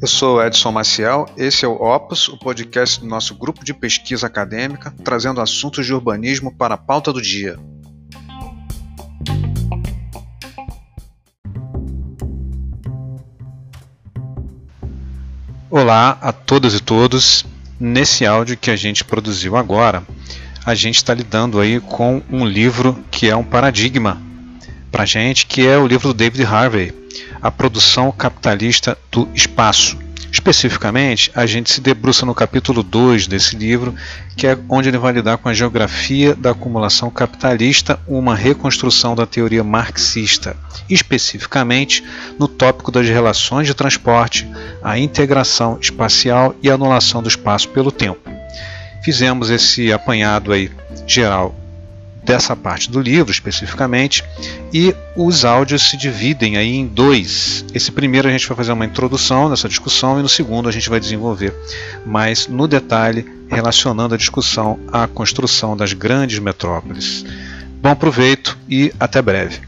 Eu sou Edson Maciel, esse é o Opus, o podcast do nosso grupo de pesquisa acadêmica, trazendo assuntos de urbanismo para a pauta do dia. Olá a todas e todos. Nesse áudio que a gente produziu agora, a gente está lidando aí com um livro que é um paradigma para gente, que é o livro do David Harvey, A Produção Capitalista do Espaço. Especificamente, a gente se debruça no capítulo 2 desse livro, que é onde ele vai lidar com a geografia da acumulação capitalista, uma reconstrução da teoria marxista, especificamente no tópico das relações de transporte, a integração espacial e a anulação do espaço pelo tempo. Fizemos esse apanhado aí geral dessa parte do livro especificamente e os áudios se dividem aí em dois. Esse primeiro a gente vai fazer uma introdução nessa discussão e no segundo a gente vai desenvolver mais no detalhe relacionando a discussão à construção das grandes metrópoles. Bom proveito e até breve.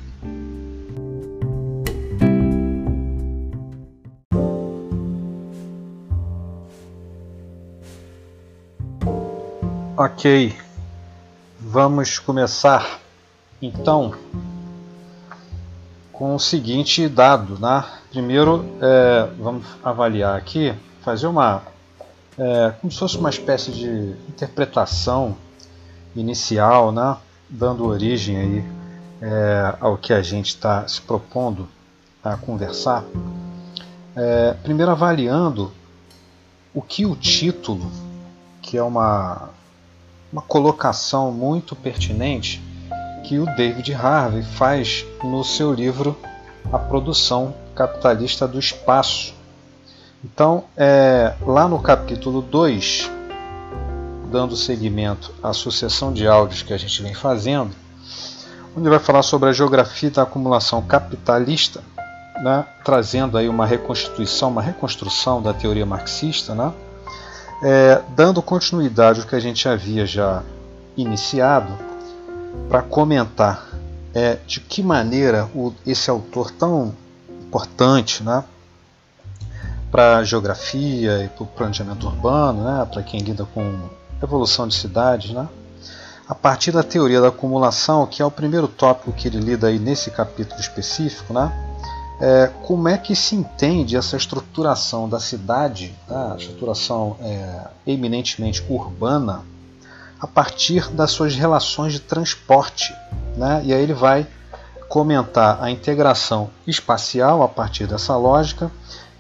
Ok, Vamos começar então com o seguinte dado, né? Primeiro, é, vamos avaliar aqui, fazer uma é, como se fosse uma espécie de interpretação inicial, né? Dando origem aí é, ao que a gente está se propondo a conversar. É, primeiro avaliando o que o título, que é uma uma colocação muito pertinente que o David Harvey faz no seu livro A Produção Capitalista do Espaço. Então, é, lá no capítulo 2, dando seguimento à sucessão de áudios que a gente vem fazendo, onde vai falar sobre a geografia da acumulação capitalista, né, trazendo aí uma reconstituição, uma reconstrução da teoria marxista, né, é, dando continuidade ao que a gente havia já iniciado, para comentar é, de que maneira o, esse autor tão importante né, para a geografia e para o planejamento urbano, né, para quem lida com evolução de cidades, né, a partir da teoria da acumulação, que é o primeiro tópico que ele lida aí nesse capítulo específico, né, é, como é que se entende essa estruturação da cidade, tá? a estruturação é, eminentemente urbana, a partir das suas relações de transporte. Né? E aí ele vai comentar a integração espacial a partir dessa lógica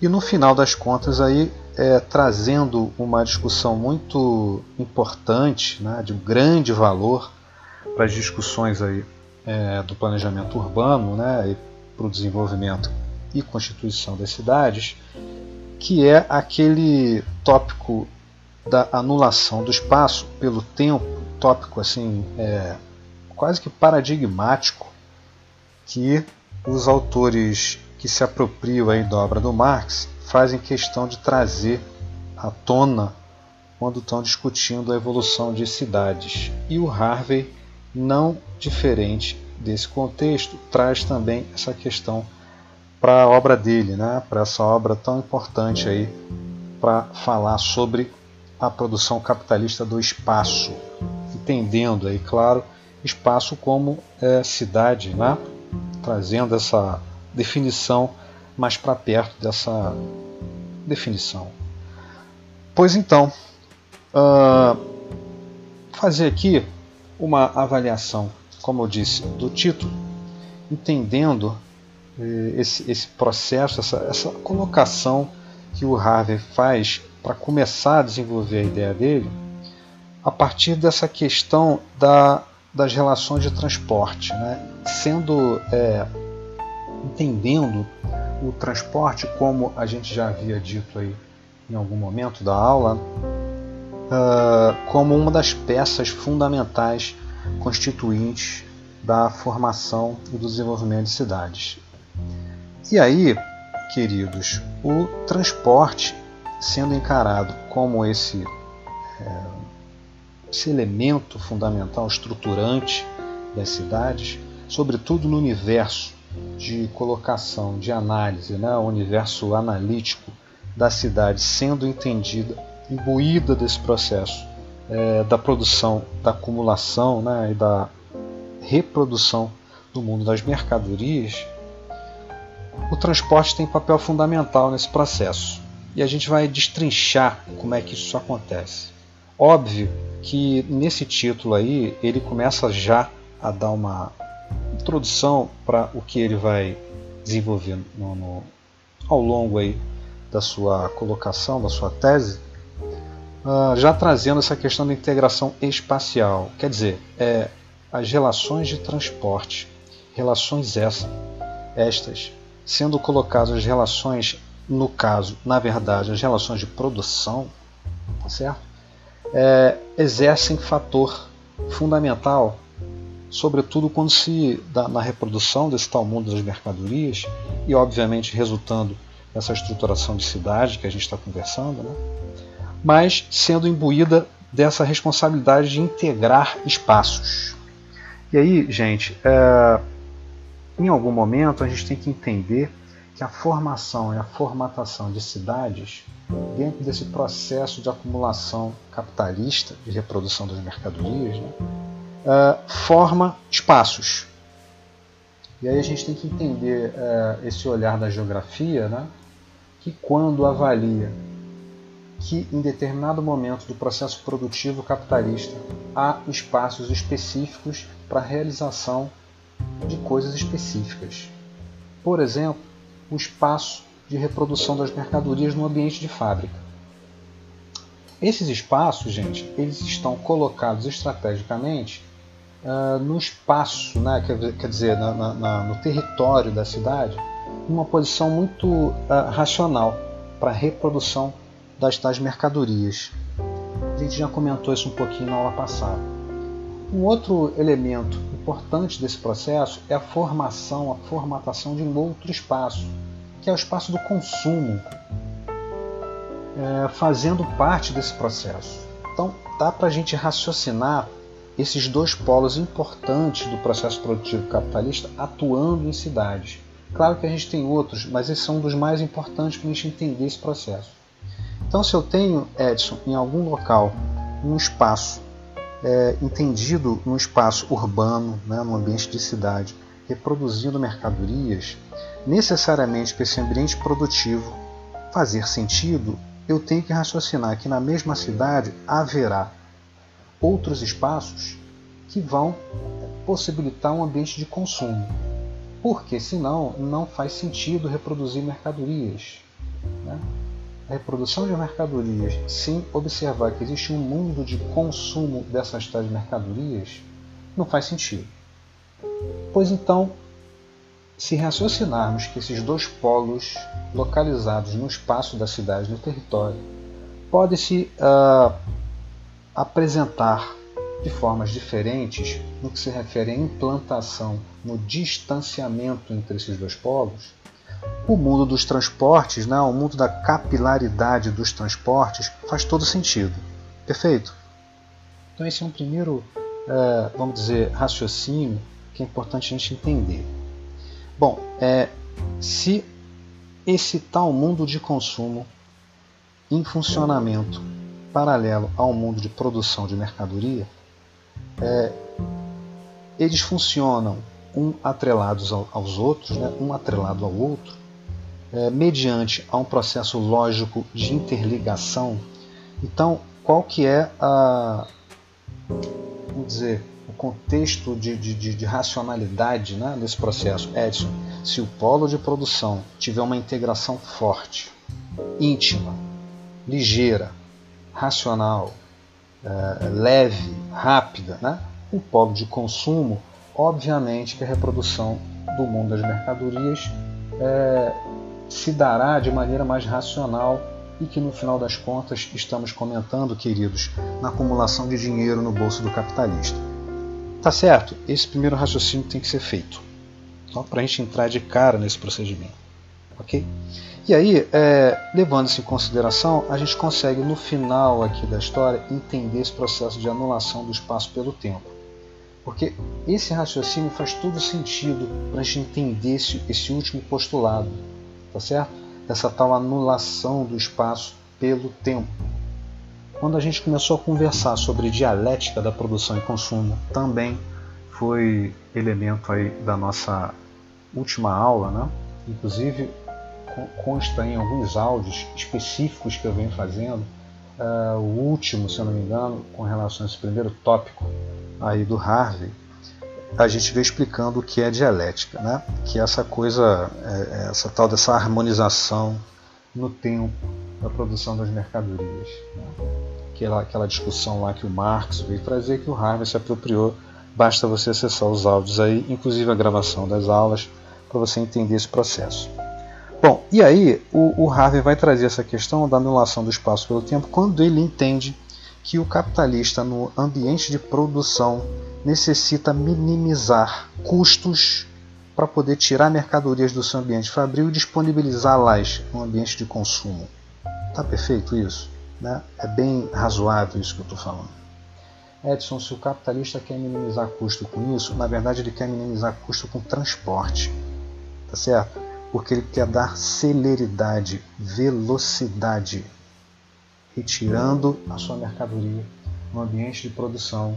e no final das contas aí é, trazendo uma discussão muito importante, né, de grande valor para as discussões aí, é, do planejamento urbano né, para o desenvolvimento e constituição das cidades, que é aquele tópico da anulação do espaço pelo tempo, tópico assim é, quase que paradigmático que os autores que se apropriam aí da obra do Marx fazem questão de trazer à tona quando estão discutindo a evolução de cidades. E o Harvey, não diferente desse contexto, traz também essa questão para a obra dele, né? para essa obra tão importante aí para falar sobre a produção capitalista do espaço, entendendo aí, claro, espaço como é, cidade, né? trazendo essa definição mais para perto dessa definição. Pois então, uh, fazer aqui uma avaliação como eu disse, do título, entendendo eh, esse, esse processo, essa, essa colocação que o Harvey faz para começar a desenvolver a ideia dele, a partir dessa questão da, das relações de transporte, né? sendo é, entendendo o transporte como a gente já havia dito aí em algum momento da aula, uh, como uma das peças fundamentais constituintes da formação e do desenvolvimento de cidades. E aí, queridos, o transporte sendo encarado como esse, é, esse elemento fundamental, estruturante das cidades, sobretudo no universo de colocação, de análise, né, o universo analítico da cidade sendo entendida, imbuída desse processo é, da produção, da acumulação né, e da reprodução do mundo das mercadorias, o transporte tem papel fundamental nesse processo. E a gente vai destrinchar como é que isso acontece. Óbvio que nesse título aí ele começa já a dar uma introdução para o que ele vai desenvolver no, no, ao longo aí da sua colocação, da sua tese, uh, já trazendo essa questão da integração espacial. Quer dizer, é, as relações de transporte, relações essa, estas, sendo colocadas as relações, no caso, na verdade, as relações de produção, tá certo? É, exercem fator fundamental sobretudo quando se dá na reprodução desse tal mundo das mercadorias e obviamente resultando nessa estruturação de cidade que a gente está conversando, né? Mas sendo imbuída dessa responsabilidade de integrar espaços. E aí, gente, é, em algum momento a gente tem que entender que a formação e a formatação de cidades dentro desse processo de acumulação capitalista de reprodução das mercadorias, né, uh, forma espaços. E aí a gente tem que entender uh, esse olhar da geografia, né, que quando avalia que em determinado momento do processo produtivo capitalista há espaços específicos para a realização de coisas específicas. Por exemplo, o espaço de reprodução das mercadorias no ambiente de fábrica. Esses espaços, gente, eles estão colocados estrategicamente uh, no espaço, né, quer, quer dizer, na, na, no território da cidade, uma posição muito uh, racional para a reprodução das tais mercadorias. A gente já comentou isso um pouquinho na aula passada. Um outro elemento importante desse processo é a formação, a formatação de um outro espaço, que é o espaço do consumo, é, fazendo parte desse processo. Então, dá para a gente raciocinar esses dois polos importantes do processo produtivo capitalista atuando em cidades. Claro que a gente tem outros, mas esses são dos mais importantes para a gente entender esse processo. Então, se eu tenho, Edson, em algum local, um espaço é, entendido no espaço urbano, né, no ambiente de cidade, reproduzindo mercadorias, necessariamente para esse ambiente produtivo fazer sentido, eu tenho que raciocinar que na mesma cidade haverá outros espaços que vão possibilitar um ambiente de consumo. Porque senão não faz sentido reproduzir mercadorias. Né? Reprodução de mercadorias, sem observar que existe um mundo de consumo dessas tais mercadorias, não faz sentido. Pois então, se raciocinarmos que esses dois polos localizados no espaço da cidade, no território, podem se uh, apresentar de formas diferentes no que se refere à implantação, no distanciamento entre esses dois polos, o mundo dos transportes, né, o mundo da capilaridade dos transportes, faz todo sentido. Perfeito? Então, esse é um primeiro, é, vamos dizer, raciocínio que é importante a gente entender. Bom, é, se esse tal mundo de consumo em funcionamento paralelo ao mundo de produção de mercadoria, é, eles funcionam um atrelados aos outros, né, um atrelado ao outro, é, mediante a um processo lógico de interligação. Então, qual que é a, vamos dizer, o contexto de, de, de racionalidade né, nesse processo? Edson, se o polo de produção tiver uma integração forte, íntima, ligeira, racional, é, leve, rápida, né? o polo de consumo, obviamente que a reprodução do mundo das mercadorias é, se dará de maneira mais racional e que no final das contas estamos comentando, queridos, na acumulação de dinheiro no bolso do capitalista. Tá certo? Esse primeiro raciocínio tem que ser feito. Então, para a gente entrar de cara nesse procedimento. Ok? E aí, é, levando isso em consideração, a gente consegue no final aqui da história entender esse processo de anulação do espaço pelo tempo. Porque esse raciocínio faz todo sentido para a gente entender esse, esse último postulado, tá certo? Essa tal anulação do espaço pelo tempo. Quando a gente começou a conversar sobre dialética da produção e consumo, também foi elemento aí da nossa última aula, né? Inclusive consta em alguns áudios específicos que eu venho fazendo. Uh, o último, se eu não me engano, com relação a esse primeiro tópico aí do Harvey, a gente vem explicando o que é dialética, né? Que é essa coisa, é, é essa tal dessa harmonização no tempo da produção das mercadorias. Né? Aquela discussão lá que o Marx veio trazer, que o Harvey se apropriou. Basta você acessar os áudios aí, inclusive a gravação das aulas, para você entender esse processo. Bom, e aí o, o Harvey vai trazer essa questão da anulação do espaço pelo tempo quando ele entende que o capitalista no ambiente de produção necessita minimizar custos para poder tirar mercadorias do seu ambiente fabril e disponibilizá-las no ambiente de consumo. Tá perfeito isso? Né? É bem razoável isso que eu estou falando. Edson, se o capitalista quer minimizar custo com isso, na verdade ele quer minimizar custo com transporte. Tá certo? Porque ele quer dar celeridade, velocidade, retirando a sua mercadoria no ambiente de produção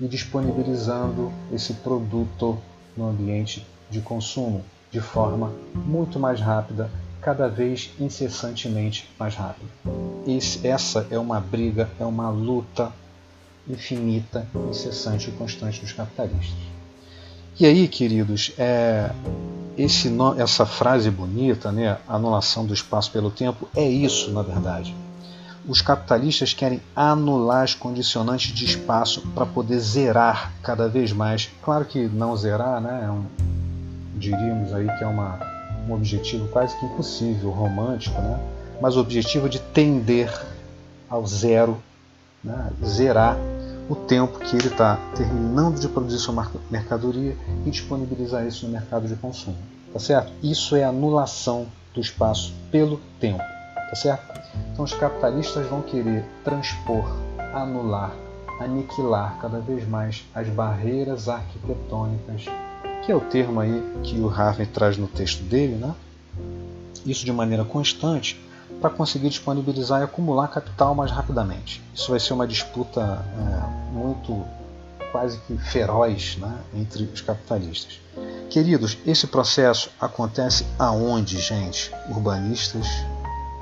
e disponibilizando esse produto no ambiente de consumo de forma muito mais rápida, cada vez incessantemente mais rápida. Esse, essa é uma briga, é uma luta infinita, incessante e constante dos capitalistas. E aí, queridos, é, esse, essa frase bonita, né, anulação do espaço pelo tempo, é isso, na verdade. Os capitalistas querem anular as condicionantes de espaço para poder zerar cada vez mais. Claro que não zerar, né, é um, diríamos aí que é uma, um objetivo quase que impossível, romântico, né, mas o objetivo é de tender ao zero, né, zerar o tempo que ele está terminando de produzir sua mercadoria e disponibilizar isso no mercado de consumo. Tá certo? Isso é anulação do espaço pelo tempo. Tá certo? Então os capitalistas vão querer transpor, anular, aniquilar cada vez mais as barreiras arquitetônicas, que é o termo aí que o Harvey traz no texto dele, né? Isso de maneira constante para conseguir disponibilizar e acumular capital mais rapidamente. Isso vai ser uma disputa é, muito quase que feroz né, entre os capitalistas. Queridos, esse processo acontece aonde, gente? Urbanistas,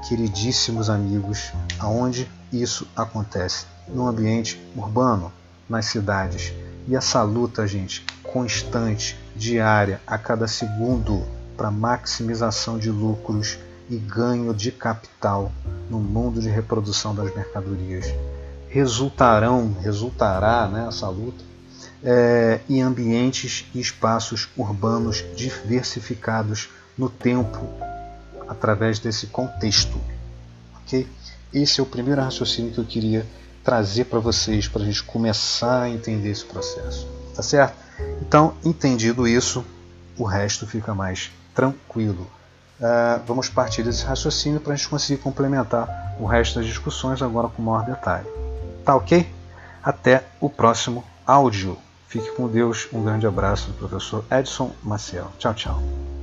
queridíssimos amigos, aonde isso acontece? No ambiente urbano, nas cidades. E essa luta, gente, constante, diária, a cada segundo, para maximização de lucros e ganho de capital no mundo de reprodução das mercadorias. Resultarão, resultará né, essa luta é, em ambientes e espaços urbanos diversificados no tempo através desse contexto. ok? Esse é o primeiro raciocínio que eu queria trazer para vocês para a gente começar a entender esse processo. Tá certo? Então, entendido isso, o resto fica mais tranquilo. Uh, vamos partir desse raciocínio para a gente conseguir complementar o resto das discussões agora com maior detalhe. Tá ok? Até o próximo áudio. Fique com Deus. Um grande abraço do professor Edson Maciel. Tchau, tchau.